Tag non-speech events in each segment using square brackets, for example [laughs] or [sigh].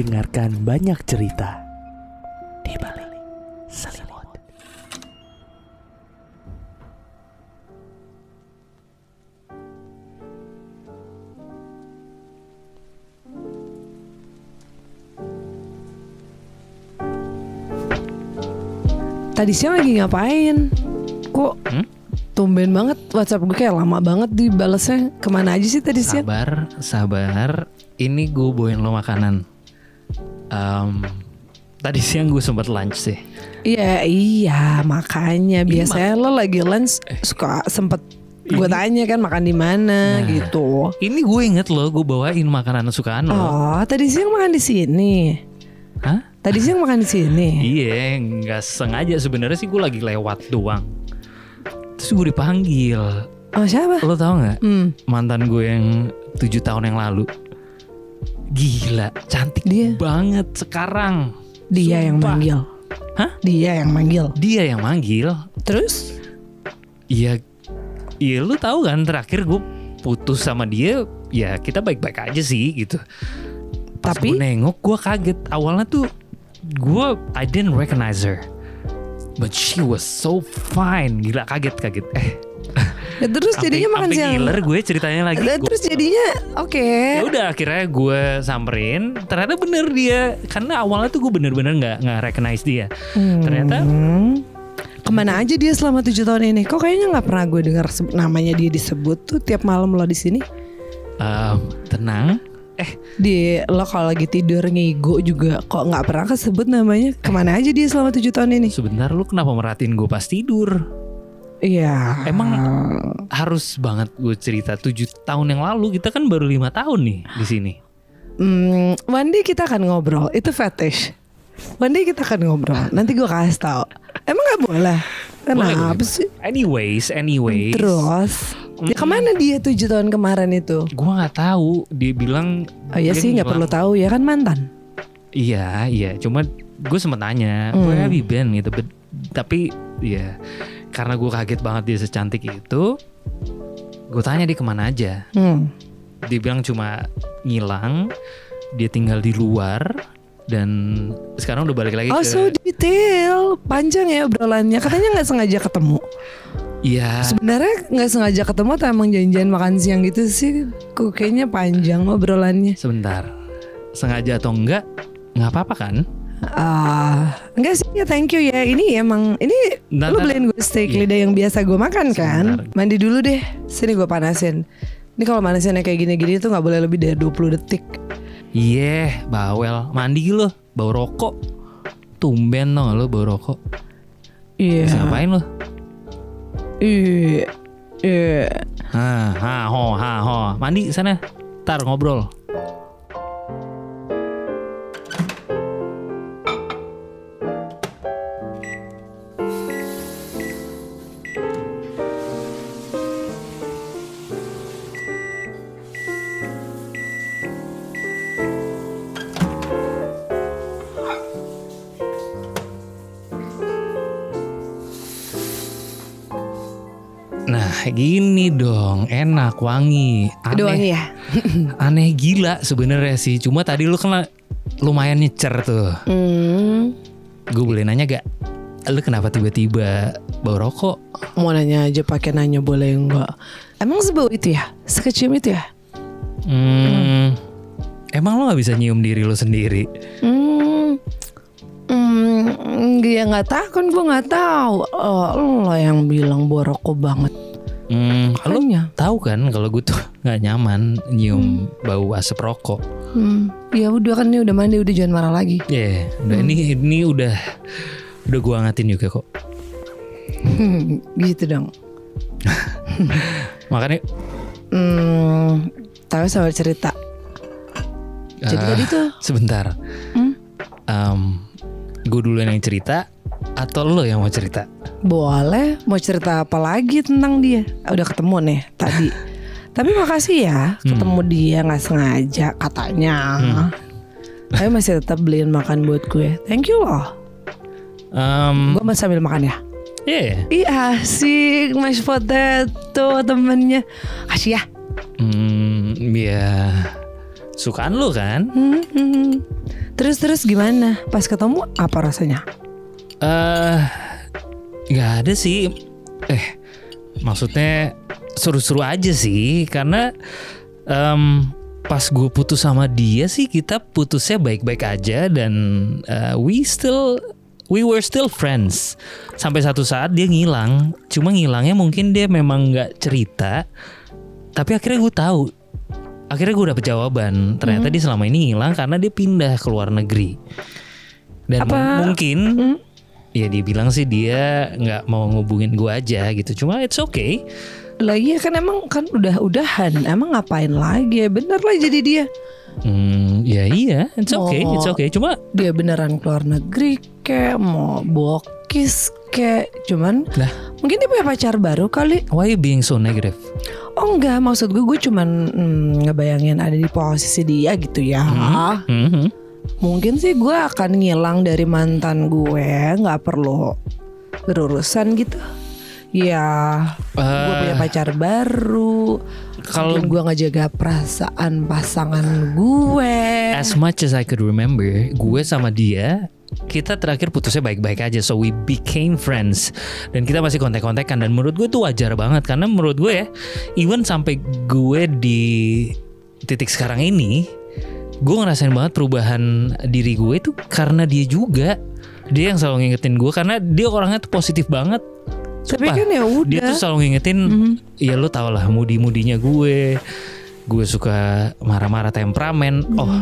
dengarkan banyak cerita di balik selimut. Tadi siang lagi ngapain? Kok Hmm? tumben banget WhatsApp gue kayak lama banget dibalesnya. Ke mana aja sih tadi siang? Sabar, sabar. Ini gue bawain lo makanan. Em, tadi [laughs] siang gue sempat lunch sih. Iya, iya, makanya biasanya lo lagi lunch suka sempet gue tanya kan makan di mana Nah. gitu. Ini gue inget lo, gue bawain makanan kesukaan lo. Oh, tadi siang makan di sini. Hah? Tadi siang makan di sini. Iya, nggak sengaja sebenarnya sih gue lagi lewat doang. Terus gue dipanggil. Oh siapa? Lo tau nggak Hmm, mantan gue yang tujuh tahun yang lalu? Gila, cantik Dia. banget sekarang. dia yang Sumpah. manggil. Hah? Dia yang manggil. Dia yang manggil. Terus? Iya, iya lu tahu kan terakhir gue putus sama dia, ya kita baik-baik aja sih gitu. Pas Tapi- gue nengok gue kaget. Awalnya tuh gue I didn't recognize her, but she was so fine. Gila kaget kaget. Eh, Ya, terus sampai- jadinya makan siang. ngiler gue ceritanya lagi. Gua- Terus jadinya oke. ya udah akhirnya gue samperin. Ternyata bener dia, karena awalnya tuh gue bener-bener nggak nggak recognize dia. Ternyata Hmm. Ke mana aja dia selama tujuh tahun ini? Kok kayaknya nggak pernah gue dengar namanya dia disebut tuh tiap malam lo di sini. em, tenang. Eh, Di lo kalau lagi tidur ngigo juga kok nggak pernah kesebut namanya. Ke mana aja dia selama tujuh tahun ini? sebentar lu kenapa merhatiin gue pas tidur? Iya. Emang harus banget gue cerita tujuh tahun yang lalu kita kan baru lima tahun nih di sini. Hmm, one day kita akan ngobrol. Itu fetish. One day kita akan ngobrol. Nanti gue kasih tau. Emang nggak boleh? Kenapa boleh. sih? Anyways, anyways. Terus, ya ke mana dia tujuh tahun kemarin itu? Gue nggak tahu. Dia bilang. Oh iya sih nggak perlu tahu ya kan mantan. Iya, iya. Cuma gue sempet nanya, Hmm. where have you been gitu. But- tapi ya karena gue kaget banget dia secantik itu, gue tanya dia ke mana aja. Hmm. Dia bilang cuma ngilang. Dia tinggal di luar dan sekarang udah balik lagi Oh ke. so detail, panjang ya obrolannya. Katanya nggak sengaja ketemu. Iya. Sebenarnya nggak sengaja ketemu atau emang janjian makan siang gitu sih? Kok kayaknya panjang obrolannya. Sebentar. Sengaja atau enggak? nggak apa-apa kan? Ah, enggak sih ya thank you ya. Ini emang ini Ntar- lu beliin gue steak iya. lidah yang biasa gue makan kan. Sebentar. Mandi dulu deh. Sini gue panasin. Ini kalau panasinnya kayak gini-gini tuh nggak boleh lebih dari 20 detik. Iya, bawel. Mandi lo, bau rokok. Tumben gak lo bau rokok. Iya. Bisa ngapain lo? Iya. Iya. Ha, ha, ho, ha, ho. Mandi sana. Ntar ngobrol. Enak, wangi. Aneh, Aduh wangi ya. [laughs] aneh gila sebenarnya sih. Cuma tadi lu kan lumayan nyecer tuh. Hmm. Gue boleh nanya gak? Lu kenapa tiba-tiba bau rokok? Mau nanya aja pakai nanya boleh enggak? Emang sebau itu ya? Sekecium itu ya? Hmm, Emang lo gak bisa nyium diri lo sendiri? Hmm. Hmm, ya nggak tahu kan gue nggak tahu. Oh, lo yang bilang boroko banget. Hmm, Makanya. tahu kan kalau gue tuh [laughs] nggak nyaman nyium bau asap rokok. Hmm, ya udah kan ini udah mandi udah jangan marah lagi. Ya, udah ini ini udah udah gua angetin juga kok. [laughs] gitu dong. [laughs] Makanya Hmm, tahu sama cerita. Jadi eh, tadi tuh, sebentar. Hmm? gue duluan yang cerita atau lo yang mau cerita? boleh mau cerita apa lagi tentang dia? Udah ketemu nih tadi. [laughs] Tapi makasih ya, ketemu dia nggak sengaja katanya. Tapi masih tetap beliin makan buat gue. Thank you loh. Um, Gue masih sambil makan ya. yeah. Iya asik mashed potato temennya Kasih ya Hmm, ya sukaan lo kan? Hmm, hmm. Terus terus gimana? Pas ketemu apa rasanya? Eh, nggak ada sih. Eh, maksudnya seru-seru aja sih, karena em, pas gue putus sama dia sih kita putusnya baik-baik aja dan eh, we still we were still friends sampai satu saat dia ngilang. Cuma ngilangnya mungkin dia memang nggak cerita, tapi akhirnya gue tahu. Akhirnya gue dapet jawaban. Ternyata dia selama ini ngilang karena dia pindah ke luar negeri. Dan Apa- mungkin Hmm? Ya dia bilang sih dia nggak mau ngubungin gua aja gitu. Cuma it's okay. Lah iya kan emang kan udah udahan. Emang ngapain lagi? Bener lah jadi dia. Hmm, ya iya, it's okay, it's okay. Cuma Dia beneran keluar negeri kayak mau bokis kayak cuman Lah. mungkin dia punya pacar baru kali. why you being so negative? Oh enggak, maksud gue gue cuman mm, ngebayangin ada di posisi dia gitu ya. Mhm. Mungkin sih gue akan ngilang dari mantan gue, nggak perlu berurusan gitu. Ya, gue Eh, punya pacar baru. Kalau- Kalau gue ngejaga perasaan pasangan gue. As much as I could remember, gue sama dia kita terakhir putusnya baik-baik aja, so we became friends dan kita masih kontak-kontakan dan menurut gue itu wajar banget karena menurut gue ya, even sampai gue di titik sekarang ini, gue ngerasain banget perubahan diri gue itu karena dia juga, dia yang selalu ngingetin gue karena dia orangnya tuh positif banget. Tapi Sumpah. kan ya udah. Dia tuh selalu ngingetin, ya lu tau lah mudi-mudinya gue. Gue suka marah-marah temperamen. Hmm. Oh,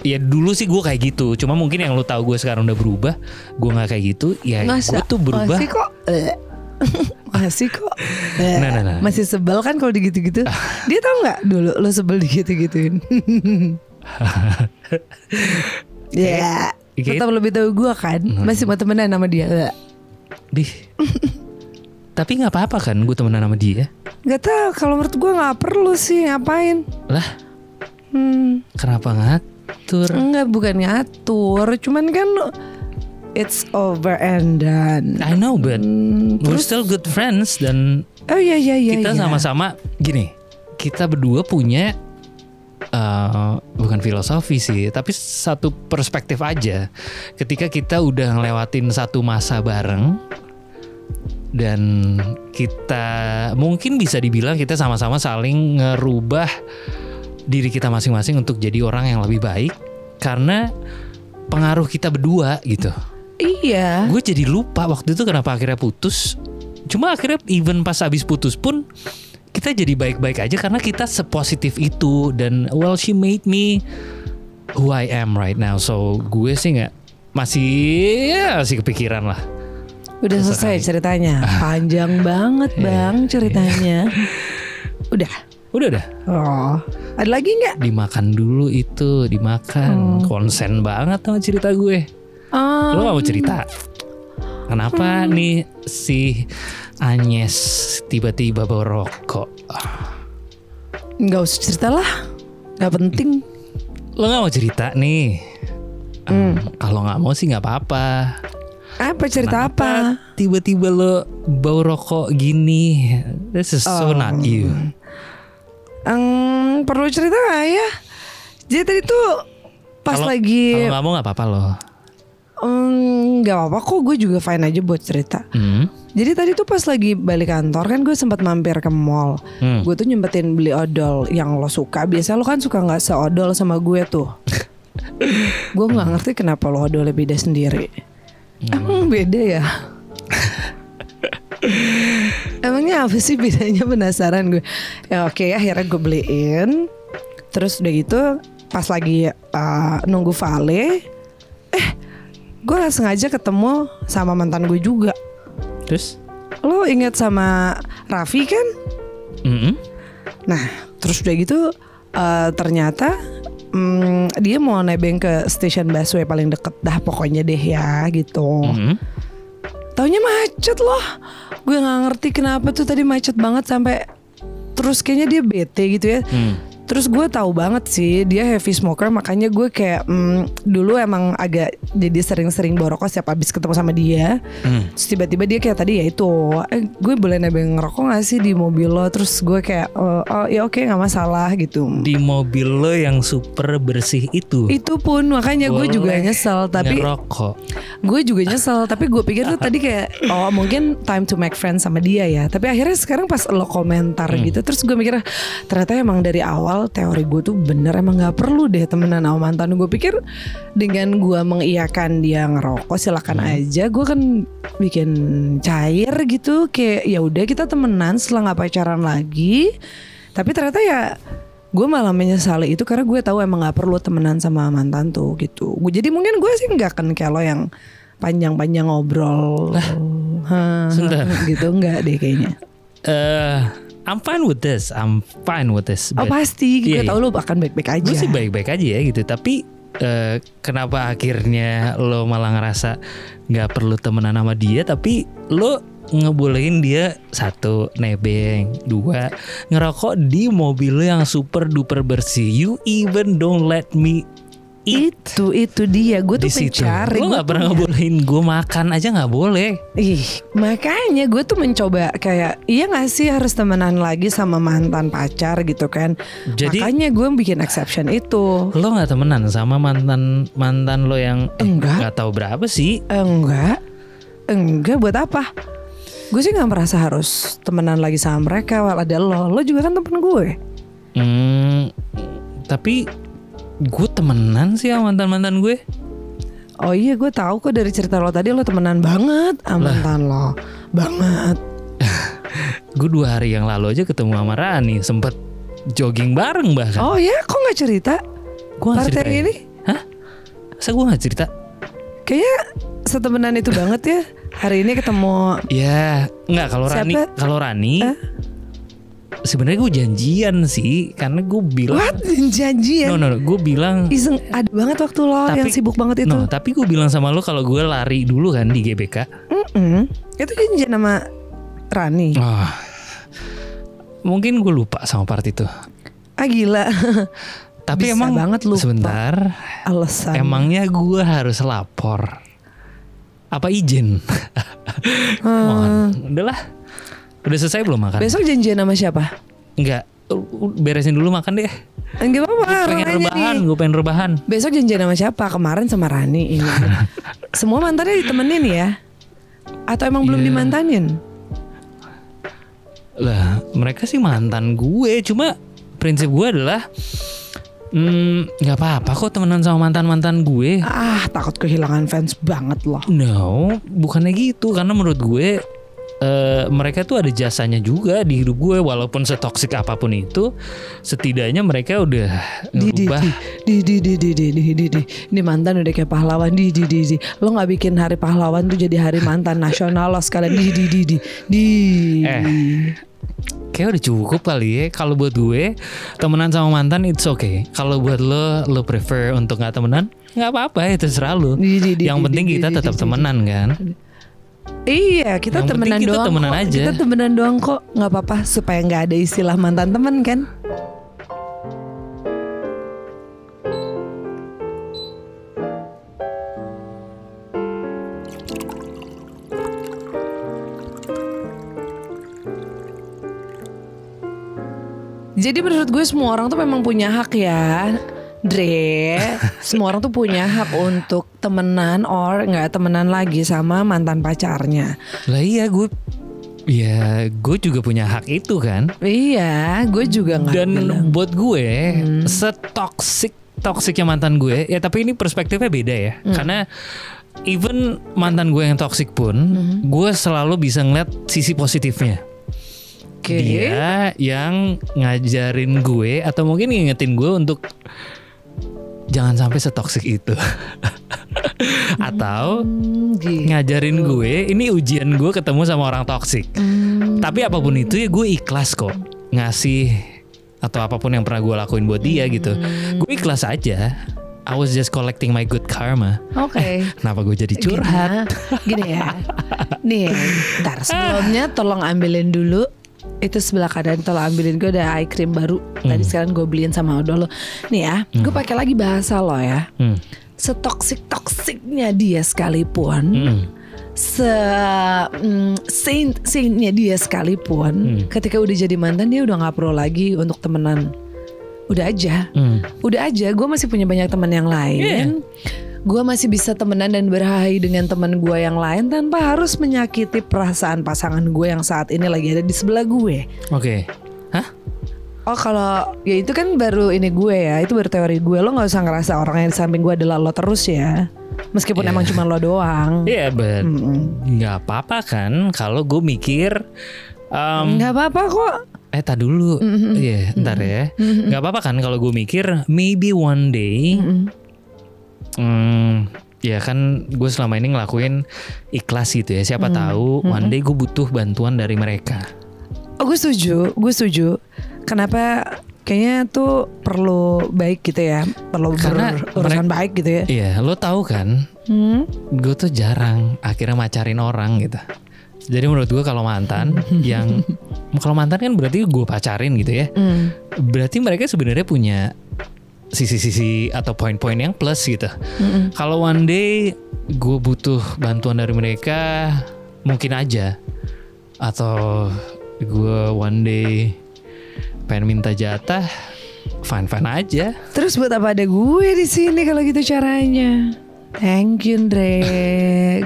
ya dulu sih gue kayak gitu. Cuma mungkin yang lu tahu gue sekarang udah berubah. Gue nggak kayak gitu. Ya gue tuh berubah. Masih kok. eh. [laughs] Masih kok. eh, Nah, nah, nah. Masih sebel kan kalau digitu-gitu. [laughs] Dia tahu nggak dulu lo sebel digitu-gituin. [laughs] [laughs] ya. Kayak- Tetap lebih tahu gue kan. Masih mau temenan sama dia. Nggak. Dih. [laughs] Tapi nggak apa-apa kan gue temenan sama dia. Gak tau kalau menurut gue nggak perlu sih ngapain. Lah, Hmm, kenapa ngatur? enggak bukan ngatur, cuman kan it's over and done. I know, but Hmm, we're terus still good friends dan oh iya iya iya. kita iya. sama-sama gini kita berdua punya eh, bukan filosofi sih tapi satu perspektif aja. Ketika kita udah ngelewatin satu masa bareng dan kita mungkin bisa dibilang kita sama-sama saling ngerubah diri kita masing-masing untuk jadi orang yang lebih baik karena pengaruh kita berdua gitu. Iya. gue jadi lupa waktu itu kenapa akhirnya putus. Cuma akhirnya even pas habis putus pun kita jadi baik-baik aja karena kita sepositif itu dan well she made me who I am right now so gue sih nggak masih ya masih kepikiran lah Udah selesai ceritanya. [laughs] Panjang banget Iya. bang ceritanya. Udah. udah dah Oh. Ada lagi nggak? dimakan dulu itu dimakan konsen banget sama cerita gue Oh. lo gak mau cerita kenapa nih si Agnes tiba-tiba bawa rokok Nggak usah cerita lah. Nggak penting. Lo gak mau cerita nih? Em, Kalau nggak mau sih nggak apa-apa. Apa cerita Kenapa apa? Tiba-tiba lo bau rokok gini. This is so Oh. not you. Em, perlu cerita nggak ya? Jadi tadi tuh pas Kalau- lagi Kalau nggak mau nggak apa-apa lo. Nggak apa-apa kok gue juga fine aja buat cerita. Hmm. Jadi tadi tuh pas lagi balik kantor kan gue sempat mampir ke mall. Hmm. Gue tuh nyempetin beli odol yang lo suka. Biasa lo kan suka nggak seodol sama gue tuh. [laughs] gue nggak ngerti kenapa lo odolnya beda sendiri. Emang beda ya? Emangnya apa sih bedanya penasaran gue. Ya oke akhirnya gue beliin. Terus udah gitu pas lagi uh, nunggu Vale, gue gak sengaja ketemu sama mantan gue juga. Terus? Lo inget sama Raffi kan? Mm-mm. Nah, terus udah gitu eh, ternyata mm, dia mau nebeng ke stasiun busway paling deket dah pokoknya deh ya gitu. Mm-mm. Taunya macet loh. Gue nggak ngerti kenapa tuh tadi macet banget sampai terus kayaknya dia bete gitu ya. Hmm. Terus gue tahu banget sih dia heavy smoker makanya gue kayak mm, dulu emang agak jadi sering-sering borokok setiap habis ketemu sama dia. Hmm. Terus tiba-tiba dia kayak tadi ya itu, eh, gue boleh nebeng ngerokok gak sih di mobil lo? Terus gue kayak oh, oh ya oke nggak masalah gitu. Di mobil lo yang super bersih itu. Itu pun makanya gue juga nyesel tapi ngerokok. gue juga nyesel tapi gue pikir tuh tadi kayak oh mungkin time to make friends sama dia ya tapi akhirnya sekarang pas lo komentar Hmm. gitu terus gue mikir ternyata emang dari awal teori gue tuh bener emang nggak perlu deh temenan sama mantan. Gue pikir dengan gue mengiyakan dia ngerokok silakan Hmm. aja. Gue kan bikin cair gitu kayak ya udah kita temenan setelah nggak pacaran lagi. Tapi ternyata ya gue malah menyesali itu karena gue tahu emang nggak perlu temenan sama mantan tuh gitu. Jadi mungkin gue sih nggak akan kayak lo yang panjang-panjang ngobrol. Hah, gitu. Nggak deh kayaknya. [laughs] Eh, I'm fine with this. I'm fine with this. oh but- pasti. Gue Iya, tahu lo akan baik-baik aja. gue sih baik-baik aja ya gitu. Tapi eh, kenapa akhirnya lo malah ngerasa nggak perlu temenan sama dia tapi lo ngebolehin dia satu nebeng. Dua ngerokok di mobil lo yang super duper bersih. You even don't let me eat itu itu dia gue tuh mencari lo gua nggak pernah ngebolehin gue makan aja nggak boleh Ih, makanya gue tuh mencoba kayak iya gak sih harus temenan lagi sama mantan pacar gitu kan. Jadi- makanya gue bikin exception itu. lo nggak temenan sama mantan mantan lo yang eh, Enggak. nggak tahu berapa sih Enggak, enggak buat apa? Gue sih nggak merasa harus temenan lagi sama mereka. Well, ada lo, lo juga kan temen gue. Hmm, tapi gue temenan sih sama mantan mantan gue. Oh iya, gue tahu kok dari cerita lo tadi lo temenan banget sama mantan lo, banget. [laughs] Gue dua hari yang lalu aja ketemu sama Rani, sempet jogging bareng bahkan. Oh ya, kok nggak cerita? gue nggak partai ceritain. ini? Hah? Masa gue nggak cerita? Kayaknya setemenan itu banget ya. Hari ini ketemu Ya, nggak kalau Rani, kalau Rani. Hah? Sebenarnya gue janjian sih, karena gue bilang. What? Janjian? No, no, no. Gue bilang. Iseng ada banget waktu lo yang sibuk banget itu. No, tapi gue bilang sama lo kalau gue lari dulu kan di GBK. Mm-mm. Itu janjian sama Rani. Oh, mungkin gue lupa sama part itu. Ah gila. Tapi Bisa emang banget lupa. sebentar. Alasan. Emangnya gue harus lapor? Apa izin? Mohon. Udahlah. Udah selesai belum makan? Besok janjian sama siapa? Enggak. Beresin dulu makan deh. Enggak apa-apa. pengen rebahan, gue pengen rebahan. Besok janjian sama siapa? Kemarin sama Rani ini. [laughs] Semua mantannya ditemenin ya? Atau emang belum Iya. dimantanin? Lah, mereka sih mantan gue. Cuma prinsip gue adalah hmm, nggak apa-apa kok temenan sama mantan-mantan gue. Ah, takut kehilangan fans banget loh. No, bukannya gitu. Karena menurut gue eh, mereka tuh ada jasanya juga di hidup gue. Walaupun setoksik apa pun itu, setidaknya mereka udah Di di di di di di di di di ini mantan udah kayak pahlawan di di di di lo nggak bikin hari pahlawan tuh jadi hari mantan nasional lo sekalian di di di di di Eh. Kayak udah cukup kali ya. Kalau buat gue temenan sama mantan it's okay. Kalau buat lo lo prefer untuk nggak temenan, nggak apa-apa ya terserah lo. Yang penting kita tetap temenan kan. Iya, kita Yang temenan kita doang temenan kok. aja. Kita temenan doang kok, nggak apa-apa supaya nggak ada istilah mantan temen kan? Jadi menurut gue semua orang tuh memang punya hak ya. Dre, semua orang tuh punya hak untuk temenan or nggak temenan lagi sama mantan pacarnya. Lah iya gue Ya gue juga punya hak itu kan Iya, gue juga nggak Dan bilang. buat gue Hmm. Setoksik Toksiknya mantan gue Ya tapi ini perspektifnya beda ya Hmm. Karena Even mantan gue yang toksik pun Hmm. Gue selalu bisa ngeliat Sisi positifnya Oke. Dia yang ngajarin gue Atau mungkin ngingetin gue untuk Jangan sampai setoksik itu [laughs] Atau Hmm, gitu. ngajarin gue Ini ujian gue ketemu sama orang toksik Hmm, tapi apa pun itu ya gue ikhlas kok ngasih atau apa pun yang pernah gue lakuin buat dia gitu. Gue ikhlas aja. I was just collecting my good karma. Oke. [laughs] Kenapa gue jadi curhat? Gini ya. Gini ya. Nih, ntar sebelumnya tolong ambilin dulu itu sebelah kanan tolong ambilin. Gue ada eye cream baru. Tadi sekarang gue beliin sama Odo lo. Nih ya gue pakai lagi bahasa lo ya. Hmm. setoksik toksiknya dia sekalipun. Hmm. se mm, saint saintnya dia sekalipun ketika udah jadi mantan dia udah nggak perlu lagi untuk temenan. Udah aja. Hmm. udah aja gue masih punya banyak teman yang lain gue masih bisa temenan dan berhahi dengan teman gue yang lain tanpa harus menyakiti perasaan pasangan gue yang saat ini lagi ada di sebelah gue. Oke. Hah? oh kalau ya itu kan baru ini gue ya itu baru teori gue. Lo nggak usah ngerasa orang yang di samping gue adalah lo terus ya. Meskipun Iya. emang cuma lo doang. Iya, but Mm-mm. nggak apa-apa kan kalau gue mikir um, nggak apa-apa kok. Eh tak dulu. Iya ntar ya. Nggak apa-apa kan kalau gue mikir Maybe one day hmm, Ya kan gue selama ini ngelakuin ikhlas gitu ya. Siapa tahu one day gue butuh bantuan dari mereka. Oh gue setuju, gue setuju. Kenapa? Kayaknya tuh perlu baik gitu ya, perlu Karena berurusan baik gitu ya. Iya lo tahu kan? Hmm? Gue tuh jarang akhirnya macarin orang gitu. Jadi menurut gue kalau mantan [laughs] yang Kalau mantan kan berarti gue pacarin gitu ya. Hmm. Berarti mereka sebenarnya punya sisi-sisi atau poin-poin yang plus gitu. Mm-mm. Kalau one day gue butuh bantuan dari mereka, mungkin aja. Atau gue one day pengen minta jatah, fine-fine aja. Terus buat apa ada gue di sini kalau gitu caranya? Thank you Andre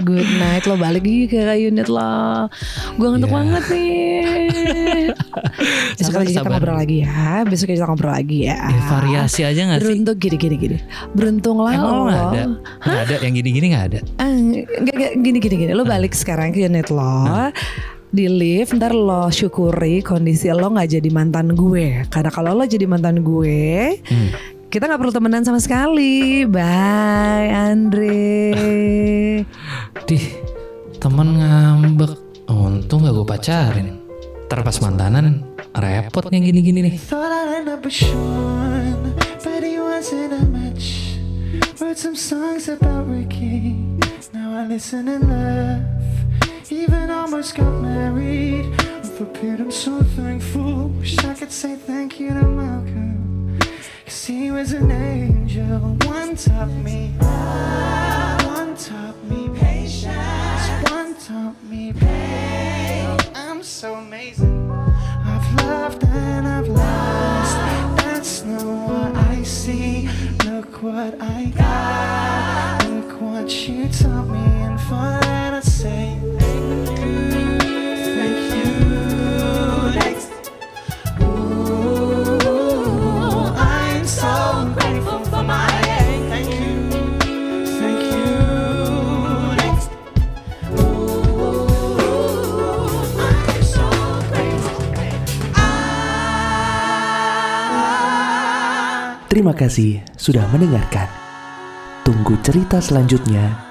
Good night Lo balik lagi ke unit lo Gue ngantuk Ya. banget nih [laughs] Besok Sabar, aja kita sabar. ngobrol lagi ya Besok kita ngobrol lagi ya Ya, variasi aja gak sih? Beruntung gini gini Beruntunglah Emang lo gak ada? Gak ada, yang gini-gini gak ada? Ah, Enggak, enggak, gini gini gini. Lo balik sekarang ke unit lo. Di lift ntar lo syukuri kondisi lo nggak jadi mantan gue. Karena kalau lo jadi mantan gue, Hmm. Kita nggak perlu temenan sama sekali. Bye, Andre. Dih, temen ngambek. Untung gak gue pacarin. Ntar pas mantanan, repot yang gini-gini nih. Thought I'd end up with Sean, but he wasn't a match. Wrote some songs about Ricky. Now I listen and laugh. Even almost got married. Prepared, I'm so thankful. Wish I could say thank you to Malcolm. Cause he was an angel. One taught me. One taught me patience. One taught me pain. I'm so amazing. I've loved and I've lost. That's not what I see. Look what I got. Look what you taught me. And for that I say kasih sudah mendengarkan. Tunggu cerita selanjutnya